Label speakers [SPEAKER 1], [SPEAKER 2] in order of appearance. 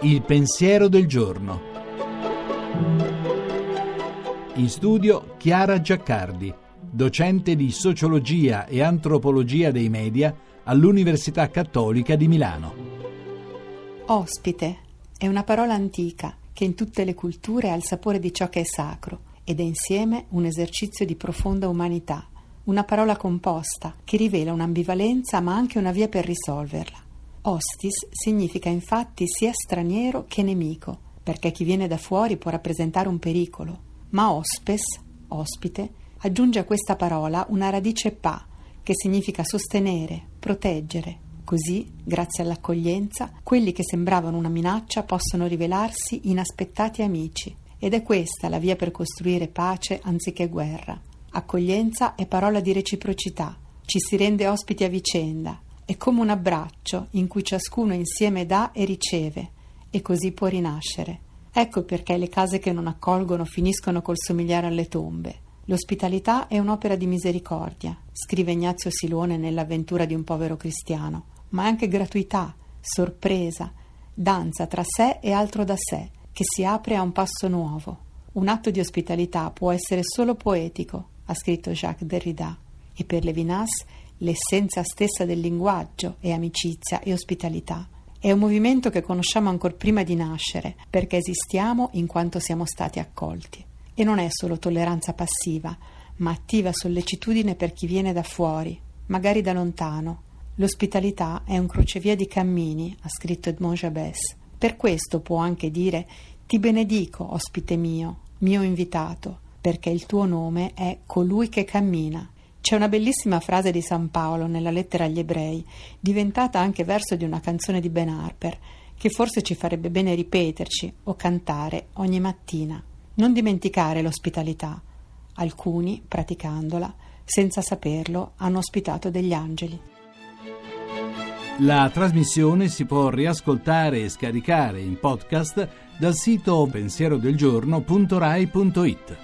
[SPEAKER 1] Il pensiero del giorno. In studio Chiara Giaccardi, docente di sociologia e antropologia dei media all'Università Cattolica di Milano.
[SPEAKER 2] Ospite è una parola antica che in tutte le culture ha il sapore di ciò che è sacro ed è insieme un esercizio di profonda umanità, una parola composta che rivela un'ambivalenza ma anche una via per risolverla. Hostis significa infatti sia straniero che nemico, perché chi viene da fuori può rappresentare un pericolo, ma hospes, ospite, aggiunge a questa parola una radice pa, che significa sostenere, proteggere. Così, grazie all'accoglienza, quelli che sembravano una minaccia possono rivelarsi inaspettati amici. Ed è questa la via per costruire pace anziché guerra. Accoglienza è parola di reciprocità, ci si rende ospiti a vicenda, è come un abbraccio in cui ciascuno insieme dà e riceve, e così può rinascere. Ecco perché le case che non accolgono finiscono col somigliare alle tombe. L'ospitalità è un'opera di misericordia, scrive Ignazio Silone nell'avventura di un povero cristiano, ma è anche gratuità, sorpresa, danza tra sé e altro da sé, che si apre a un passo nuovo. Un atto di ospitalità può essere solo poetico, ha scritto Jacques Derrida, e per Levinas l'essenza stessa del linguaggio è amicizia e ospitalità. È un movimento che conosciamo ancora prima di nascere, perché esistiamo in quanto siamo stati accolti. E non è solo tolleranza passiva, ma attiva sollecitudine per chi viene da fuori, magari da lontano. L'ospitalità è un crocevia di cammini, ha scritto Edmond Jabès. Per questo può anche dire ti benedico, ospite mio, mio invitato, perché il tuo nome è colui che cammina. C'è una bellissima frase di San Paolo nella lettera agli ebrei, diventata anche verso di una canzone di Ben Harper, che forse ci farebbe bene ripeterci o cantare ogni mattina. Non dimenticare l'ospitalità. Alcuni, praticandola, senza saperlo, hanno ospitato degli angeli.
[SPEAKER 1] La trasmissione si può riascoltare e scaricare in podcast dal sito pensierodelgiorno.rai.it.